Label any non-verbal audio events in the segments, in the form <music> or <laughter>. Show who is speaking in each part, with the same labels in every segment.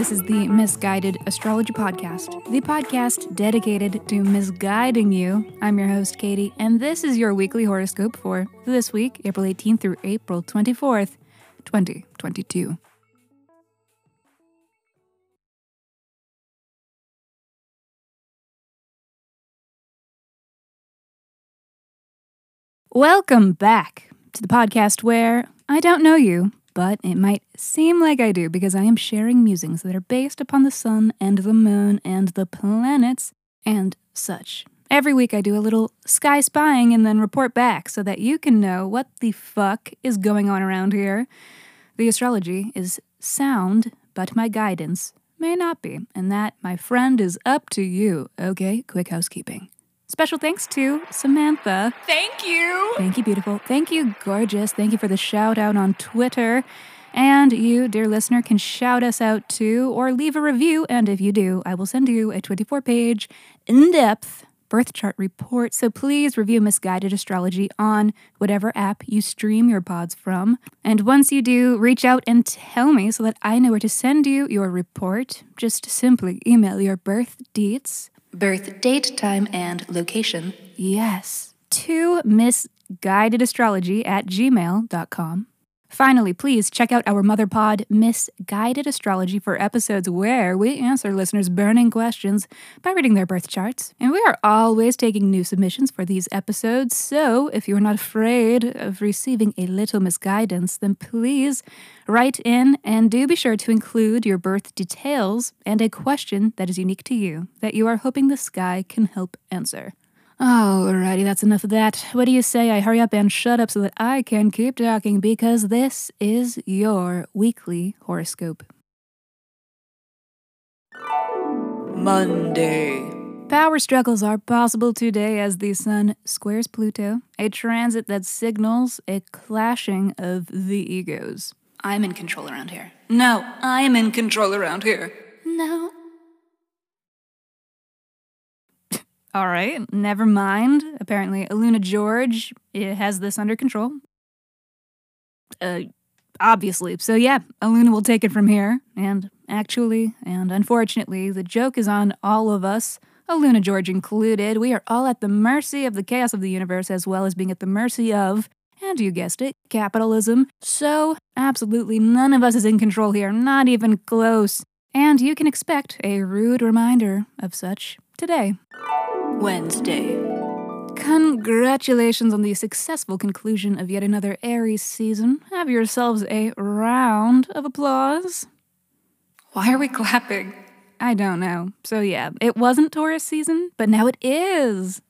Speaker 1: Misguided Astrology Podcast, the podcast dedicated to misguiding you. I'm your host, Katie, and this is your weekly horoscope for this week, April 18th through April 24th, 2022. Welcome back to the podcast where I don't know you, but it might seem like I do because I am sharing musings that are based upon the sun and the moon and the planets and such. Every week I do a little sky spying and then report back so that you can know what the fuck is going on around here. The astrology is sound, but my guidance may not be. And that, my friend, is up to you. Okay, quick housekeeping. Special thanks to Samantha.
Speaker 2: Thank you.
Speaker 1: Thank you, beautiful. Thank you, gorgeous. Thank you for the shout out on Twitter. And you, dear listener, can shout us out too or leave a review. And if you do, I will send you a 24 page, in depth birth chart report. So please review Misguided Astrology on whatever app you stream your pods from. And once you do, reach out and tell me so that I know where to send you your report. Just simply email your birth dates birth date, time, and location. Yes, to misguidedastrology at gmail.com. Finally, please check out our mother pod, Misguided Astrology, for episodes where we answer listeners' burning questions by reading their birth charts. And we are always taking new submissions for these episodes, so if you're not afraid of receiving a little misguidance, then please write in and do be sure to include your birth details and a question that is unique to you that you are hoping the sky can help answer. Alrighty, that's enough of that. What do you say I hurry up and shut up so that I can keep talking because this is your weekly horoscope. Monday. Power struggles are possible today as the Sun squares Pluto, a transit that signals a clashing of the egos. I'm in control around here. No, I'm in control around here. No, All right, never mind. Apparently, Aluna George has this under control. Uh, obviously. So, yeah, Aluna will take it from here. And actually, and unfortunately, the joke is on all of us, Aluna George included. We are all at the mercy of the chaos of the universe, as well as being at the mercy of, and you guessed it, capitalism. So, absolutely none of us is in control here, not even close. And you can expect a rude reminder of such today. Wednesday. Congratulations on the successful conclusion of yet another Aries season. Have yourselves a round of applause. Why are we clapping? I don't know. So, yeah, it wasn't Taurus season, but now it is.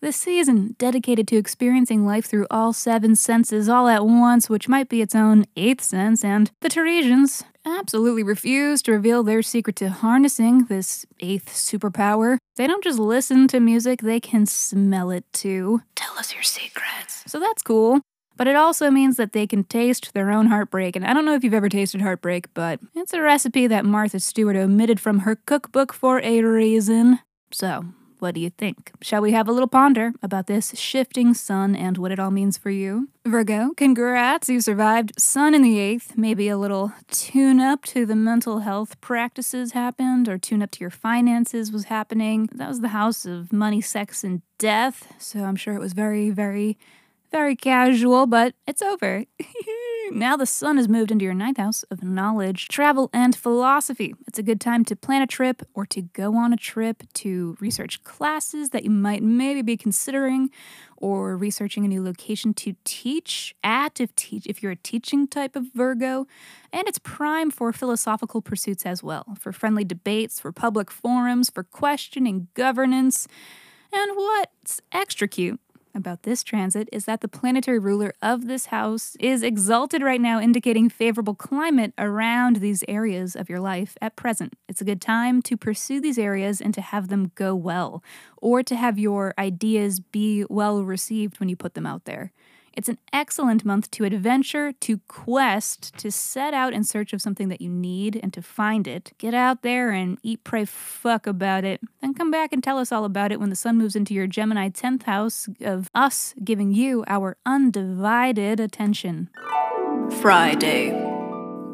Speaker 1: The season dedicated to experiencing life through all seven senses all at once, which might be its own eighth sense, and the Taurasians absolutely refuse to reveal their secret to harnessing this eighth superpower. They don't just listen to music, they can smell it too. Tell us your secrets. So that's cool. But it also means that they can taste their own heartbreak. And I don't know if you've ever tasted heartbreak, but it's a recipe that Martha Stewart omitted from her cookbook for a reason. So, what do you think? Shall we have a little ponder about this shifting sun and what it all means for you? Virgo, congrats, you survived Sun in the eighth. Maybe a little tune up to the mental health practices happened, or tune up to your finances was happening. That was the house of money, sex, and death. So I'm sure it was very, very, very casual, but it's over. <laughs> now the sun has moved into your ninth house of knowledge, travel, and philosophy. It's a good time to plan a trip or to go on a trip to research classes that you might maybe be considering or researching a new location to teach at if if you're a teaching type of Virgo. And it's prime for philosophical pursuits as well, for friendly debates, for public forums, for questioning governance. And what's extra cute about this transit is that the planetary ruler of this house is exalted right now, indicating favorable climate around these areas of your life at present. It's a good time to pursue these areas and to have them go well, or to have your ideas be well received when you put them out there. It's an excellent month to adventure, to quest, to set out in search of something that you need and to find it. Get out there and eat, pray, fuck about it. Then come back and tell us all about it when the sun moves into your Gemini 10th house of us giving you our undivided attention. Friday.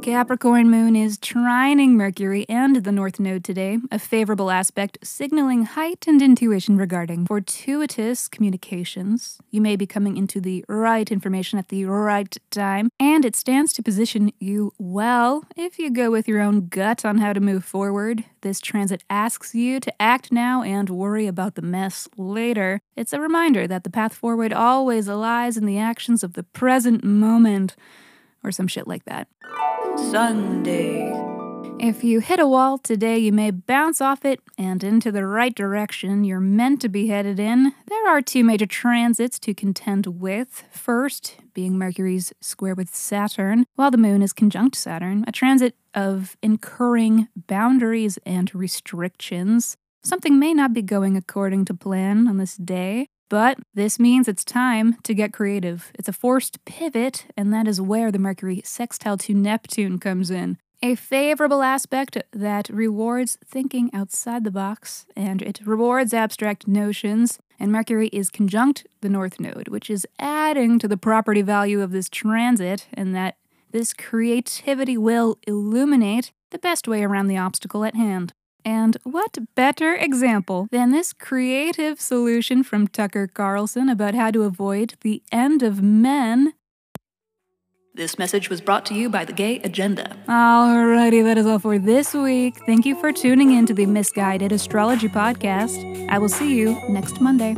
Speaker 1: Capricorn moon is trining Mercury and the North Node today, a favorable aspect signaling heightened intuition regarding fortuitous communications. You may be coming into the right information at the right time, and it stands to position you well if you go with your own gut on how to move forward. This transit asks you to act now and worry about the mess later. It's a reminder that the path forward always lies in the actions of the present moment, or some shit like that. Sunday. If you hit a wall today, you may bounce off it and into the right direction you're meant to be headed in. There are two major transits to contend with. First, being Mercury's square with Saturn, while the moon is conjunct Saturn, a transit of incurring boundaries and restrictions. Something may not be going according to plan on this day. But this means it's time to get creative. It's a forced pivot, and that is where the Mercury sextile to Neptune comes in. A favorable aspect that rewards thinking outside the box and it rewards abstract notions. And Mercury is conjunct the North Node, which is adding to the property value of this transit, and that this creativity will illuminate the best way around the obstacle at hand. And what better example than this creative solution from Tucker Carlson about how to avoid the end of men?
Speaker 2: This message was brought to you by the Gay Agenda.
Speaker 1: Alrighty, that is all for this week. Thank you for tuning in to the Misguided Astrology Podcast. I will see you next Monday.